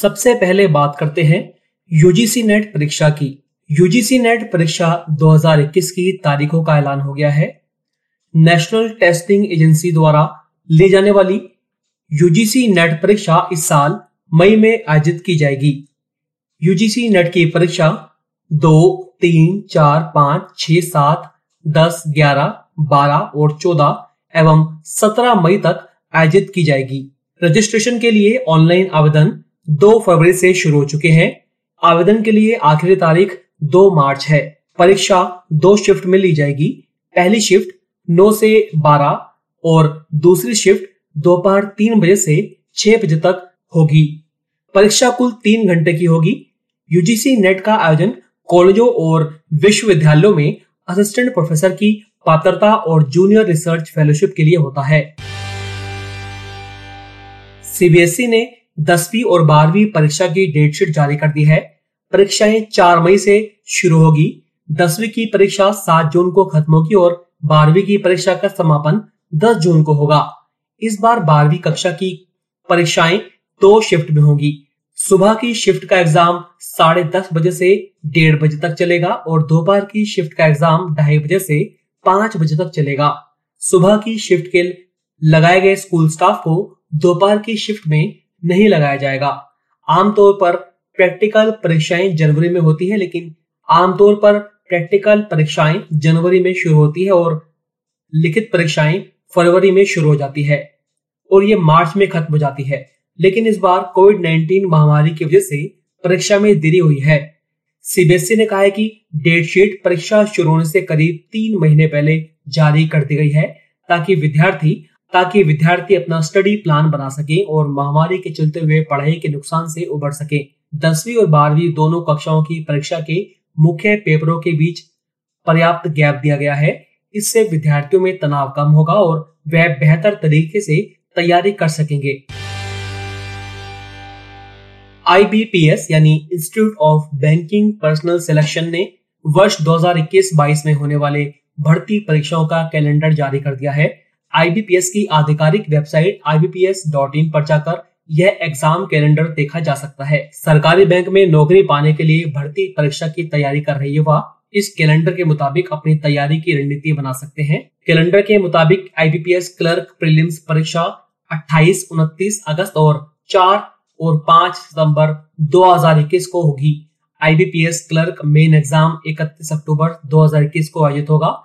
सबसे पहले बात करते हैं यूजीसी नेट परीक्षा की। यूजीसी नेट परीक्षा 2021 की तारीखों का ऐलान हो गया है। नेशनल टेस्टिंग एजेंसी द्वारा ली जाने वाली यूजीसी नेट परीक्षा इस साल मई में आयोजित की जाएगी। यूजीसी नेट की परीक्षा दो, तीन, चार, पाँच छ सात, दस, ग्यारह, बारह और चौदह एवं सत्रह मई तक आयोजित की जाएगी। रजिस्ट्रेशन के लिए ऑनलाइन आवेदन 2 फरवरी से शुरू हो चुके हैं। आवेदन के लिए आखिरी तारीख दो मार्च है। परीक्षा दो शिफ्ट में ली जाएगी। पहली शिफ्ट नौ से 12 और दूसरी शिफ्ट दोपहर तीन बजे से छह बजे तक होगी। परीक्षा कुल तीन घंटे की होगी। यूजीसी नेट का आयोजन कॉलेजों और विश्वविद्यालयों में असिस्टेंट प्रोफेसर की पात्रता और जूनियर रिसर्च फेलोशिप के लिए होता है। सीबीएसई ने दसवीं और बारहवीं परीक्षा की डेटशीट जारी कर दी है। परीक्षाएँ चार मई से शुरू होगी। दसवीं की परीक्षा सात जून को खत्म होगी और बारहवीं की परीक्षा का समापन दस जून को होगा। इस बार बारहवीं कक्षा की परीक्षाएँ दो शिफ्ट में होगी। सुबह की शिफ्ट का एग्ज़ाम साढ़े दस बजे से डेढ़ बजे तक चलेगा और दोपहर की शिफ्ट का एग्ज़ाम ढाई बजे से पाँच बजे तक चलेगा। सुबह की शिफ्ट के लगाए गए स्कूल स्टाफ को दोपहर की शिफ्ट में नहीं लगाया जाएगा। आमतौर पर प्रैक्टिकल परीक्षाएँ जनवरी में होती है, लेकिन आमतौर पर प्रैक्टिकल परीक्षाएँ जनवरी में शुरू होती है और लिखित परीक्षाएँ फरवरी में शुरू हो जाती है और ये मार्च में खत्म हो जाती है। लेकिन इस बार कोविड 19 महामारी की वजह से परीक्षा में देरी हुई है। सीबीएसई ने कहा है कि डेट शीट परीक्षा शुरू होने से करीब तीन महीने पहले जारी कर दी गई है ताकि विद्यार्थी ताकि विद्यार्थी अपना स्टडी प्लान बना सके और महामारी के चलते हुए पढ़ाई के नुकसान से उबर सके। दसवीं और बारहवीं दोनों कक्षाओं की परीक्षा के मुख्य पेपरों के बीच पर्याप्त गैप दिया गया है। इससे विद्यार्थियों में तनाव कम होगा और वह बेहतर तरीके से तैयारी कर सकेंगे। आईबीपीएस यानी institute of banking personal selection ने वर्ष 2021-22 में होने वाले भर्ती परीक्षाओं का कैलेंडर जारी कर दिया है। आईबीपीएस की आधिकारिक वेबसाइट ibps.in पर जाकर यह एग्ज़ाम कैलेंडर देखा जा सकता है। सरकारी बैंक में नौकरी पाने के लिए भर्ती परीक्षा की तैयारी कर रही युवा इस कैलेंडर के मुताबिक अपनी तैयारी की रणनीति बना सकते हैं। कैलेंडर के मुताबिक आईबीपीएस क्लर्क प्रीलिम्स परीक्षा 28, 29 अगस्त और 4 और 5 सितंबर 2021 को होगी। आईबीपीएस क्लर्क मेन एग्ज़ाम 31 अक्टूबर 2021 को आयोजित होगा।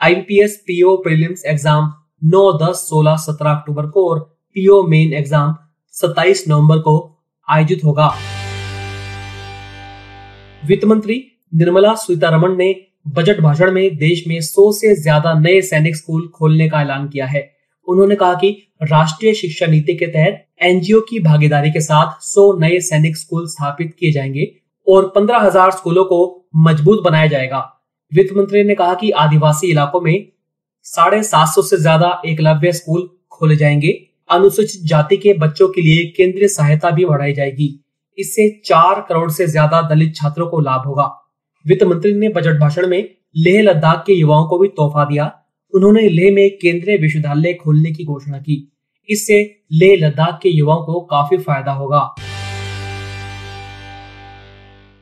आईबीपीएस पीओ प्रीलिम्स एग्ज़ाम 9, 10, 16, 17 अक्टूबर को और पीओ मेन एग्ज़ाम 27 नवंबर को आयोजित होगा। वित्त मंत्री निर्मला सीतारमण ने बजट भाषण में देश में 100 से ज़्यादा नए सैनिक स्कूल खोलने का ऐलान किया है। उन्होंने कहा कि राष्ट्रीय शिक्षा नीति के तहत एनजीओ की भागीदारी के साथ 100 नए सैनिक स्कूल स्थापित किए जाएँगे और 15,000 स्कूलों को मज़बूत बनाया जाएगा। वित्त मंत्री ने कहा कि आदिवासी इलाकों में साढ़े सात सौ से ज़्यादा एकलव्य स्कूल खोले जाएँगे। अनुसूचित जाति के बच्चों के लिए केंद्रीय सहायता भी बढ़ाई जाएगी। इससे चार करोड़ से ज़्यादा दलित छात्रों को लाभ होगा। वित्त मंत्री ने बजट भाषण में लेह लद्दाख के युवाओं को भी तोहफा दिया। उन्होंने लेह में केंद्रीय विश्वविद्यालय खोलने की घोषणा की। इससे लेह लद्दाख के युवाओं को काफ़ी फ़ायदा होगा।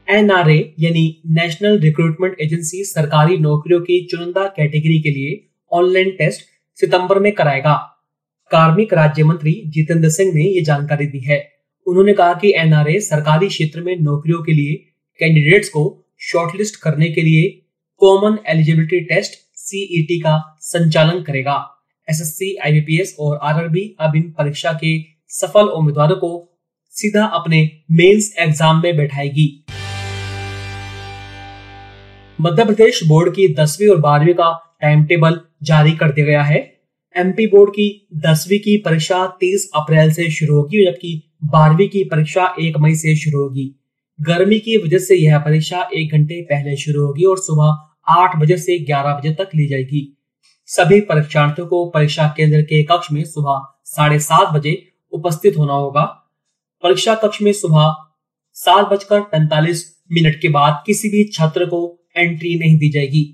एनआरए, यानी नेशनल रिक्रूटमेंट एजेंसी, सरकारी नौकरियों की चुनिंदा कैटेगरी के लिए ऑनलाइन टेस्ट सितंबर में कराएगा। कार्मिक राज्य मंत्री जितेंद्र सिंह ने ये जानकारी दी है। उन्होंने कहा कि एनआरए सरकारी क्षेत्र में नौकरियों के लिए कैंडिडेट्स को शॉर्टलिस्ट करने के लिए कॉमन एलिजिबिलिटी टेस्ट सीईटी का संचालन करेगा। एसएससी, आईबीपीएस और आरआरबी अब इन परीक्षा के सफल उम्मीदवारों को सीधा अपने मेंस एग्ज़ाम में बैठाएगी। मध्य प्रदेश बोर्ड की दसवीं और बारहवीं का टाइम टेबल जारी कर दिया गया है। एमपी बोर्ड की दसवीं की परीक्षा तीस अप्रैल से शुरू होगी, जबकि बारहवीं की परीक्षा एक मई से शुरू होगी। गर्मी की वजह से यह परीक्षा एक घंटे पहले शुरू होगी और सुबह आठ बजे से ग्यारह बजे तक ली जाएगी। सभी परीक्षार्थियों को परीक्षा केंद्र के कक्ष में सुबह साढ़े सात बजे उपस्थित होना होगा। परीक्षा कक्ष में सुबह सात बजकर पैंतालीस मिनट के बाद किसी भी छात्र को एंट्री नहीं दी जाएगी।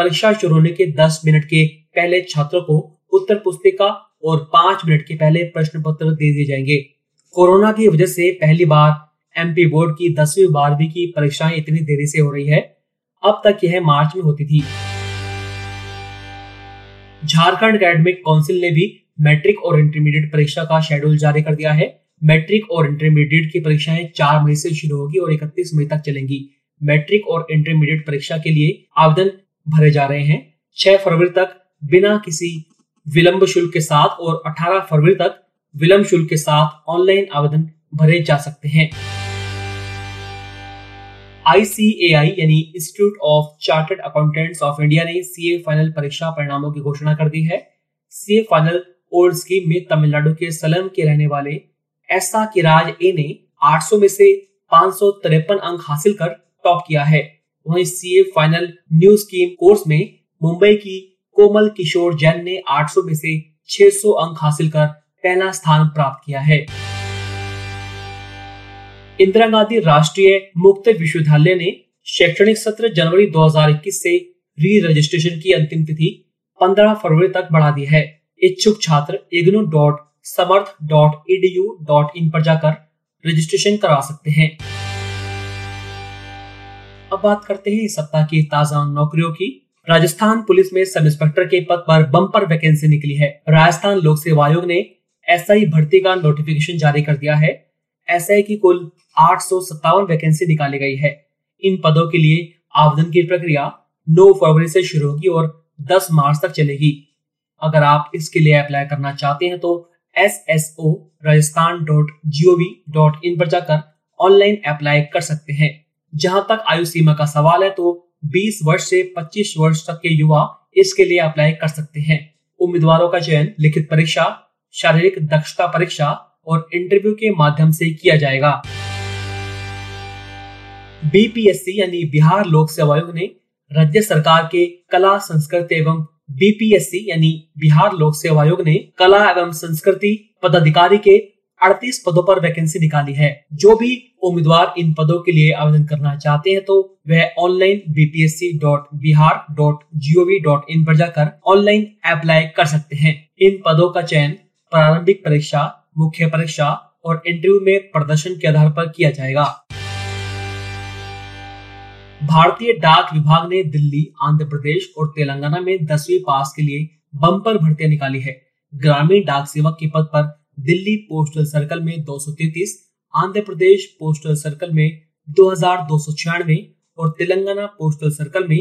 परीक्षा शुरू होने के दस मिनट के पहले छात्रों को उत्तर पुस्तिका और पाँच मिनट के पहले प्रश्न पत्र दे दिए जाएँगे। कोरोना की वजह से पहली बार एमपी बोर्ड की दसवीं बारहवीं की परीक्षाएँ इतनी देरी से हो रही है। अब तक यह मार्च में होती थी। झारखंड अकेडमिक काउंसिल ने भी मैट्रिक और इंटरमीडिएट परीक्षा का शेड्यूल जारी कर दिया है। मैट्रिक और इंटरमीडिएट की परीक्षाएँ चार मई से शुरू होगी और इकतीस मई तक चलेंगी। मैट्रिक और इंटरमीडिएट परीक्षा के लिए आवेदन भरे जा रहे हैं। छह फरवरी तक बिना किसी विलंब शुल्क के साथ और 18 फरवरी तक विलंब शुल्क के साथ ऑनलाइन आवेदन भरे जा सकते हैं। आईसीएआई यानी institute of chartered accountants of India ने सीए फाइनल परीक्षा परिणामों की घोषणा कर दी है। सीए फाइनल ओल्ड स्कीम में तमिलनाडु के सलम के रहने वाले ऐसा किराज ए ने 800 में से पाँच अंक हासिल कर टॉप किया है। वहीं CA final new scheme course में मुंबई की कोमल किशोर जैन ने 800 में से 600 अंक हासिल कर पहला स्थान प्राप्त किया है। इंदिरा गांधी राष्ट्रीय मुक्त विश्वविद्यालय ने शैक्षणिक सत्र जनवरी 2021 से री रजिस्ट्रेशन की अंतिम तिथि 15 फरवरी तक बढ़ा दी है। इच्छुक छात्र IGNOU dot Samarth dot EDU dot in पर जाकर रजिस्ट्रेशन करा सकते हैं। अब बात करते हैं इस सप्ताह की ताज़ा नौकरियों की। राजस्थान पुलिस में सब इंस्पेक्टर के पद पर बम्पर वैकेंसी निकली है। राजस्थान लोक सेवा आयोग ने एसआई भर्ती का नोटिफिकेशन जारी कर दिया है। एसआई की कुल आठ सौ सत्तावन वैकेंसी निकाली गई है। इन पदों के लिए आवेदन की प्रक्रिया 9 फरवरी से शुरू होगी और 10 मार्च तक चलेगी। अगर आप इसके लिए अप्लाई करना चाहते हैं तो S S O Rajasthan dot G O V dot in पर जाकर ऑनलाइन अप्लाई कर सकते हैं। जहाँ तक आयु सीमा का सवाल है तो 20 वर्ष से 25 वर्ष तक के युवा इसके लिए अप्लाई कर सकते हैं। उम्मीदवारों का चयन, लिखित परीक्षा, शारीरिक दक्षता परीक्षा और इंटरव्यू के माध्यम से किया जाएगा। बीपीएससी यानी बिहार लोक सेवा आयोग ने राज्य सरकार के कला, संस्कृति एवं बीपीएससी यानी बिहार लोक सेवा आयोग ने कला एवं संस्कृति पदाधिकारी के 38 पदों पर वैकेंसी निकाली है, जो भी उम्मीदवार इन पदों के लिए आवेदन करना चाहते हैं तो वह online BPSC dot Bihar dot GOV dot in पर जाकर ऑनलाइन अप्लाई कर सकते हैं। इन पदों का चयन प्रारंभिक परीक्षा, मुख्य परीक्षा और इंटरव्यू में प्रदर्शन के आधार पर किया जाएगा। भारतीय डाक विभाग ने दिल्ली, आंध्र प्रदेश और तेलंगाना में दसवीं पास के लिए बम्पर भर्तियाँ निकाली है। ग्रामीण डाक सेवक के पद पर दिल्ली पोस्टल सर्कल में दो आंध्र प्रदेश पोस्टल सर्कल में दो हज़ार दो सौ छियानवे और तेलंगाना पोस्टल सर्कल में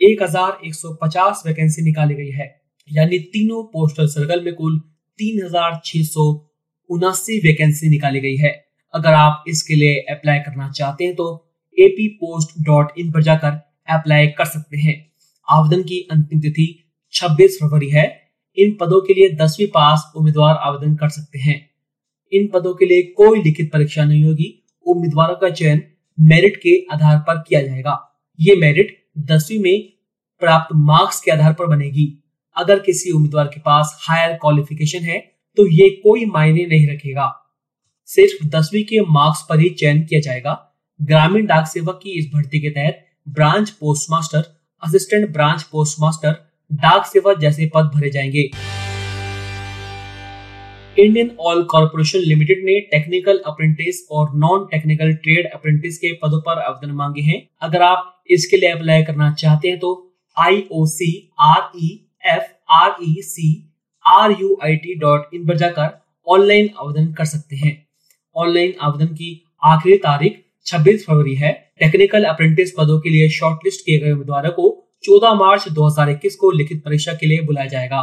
1150 वैकेंसी निकाली गई है। यानी तीनों पोस्टल सर्कल में कुल तीन हज़ार छह सौ उनासी वैकेंसी निकाली गई है। अगर आप इसके लिए अप्लाई करना चाहते हैं तो एपी पोस्ट डॉट इन पर जाकर अप्लाई कर सकते हैं। आवेदन की अंतिम तिथि 26 फरवरी है। इन पदों के लिए दसवीं पास उम्मीदवार आवेदन कर सकते हैं। इन पदों के लिए कोई लिखित परीक्षा नहीं होगी। उम्मीदवारों का चयन मेरिट के आधार पर किया जाएगा। ये मेरिट दसवीं में प्राप्त मार्क्स के आधार पर बनेगी। अगर किसी उम्मीदवार के पास हायर क्वालिफिकेशन है तो ये कोई मायने नहीं रखेगा। सिर्फ़ दसवीं के मार्क्स पर ही चयन किया जाएगा। ग्रामीण डाक सेवक की इस भर्ती के तहत branch postmaster, assistant branch postmaster, डाक सेवा जैसे पद भरे जाएँगे। इंडियन ऑयल कॉरपोरेशन लिमिटेड ने टेक्निकल अप्रेंटिस और नॉन टेक्निकल ट्रेड अप्रेंटिस के पदों पर आवेदन मांगे हैं। अगर आप इसके लिए अप्लाई करना चाहते हैं तो I O C R E F R E C R U I T dot in पर जाकर ऑनलाइन आवेदन कर सकते हैं। ऑनलाइन आवेदन की आखिरी तारीख 26 फरवरी है। टेक्निकल अप्रेंटिस पदों के लिए शॉर्टलिस्ट किए गए उम्मीदवारों को 14 मार्च 2021 को लिखित परीक्षा के लिए बुलाया जाएगा।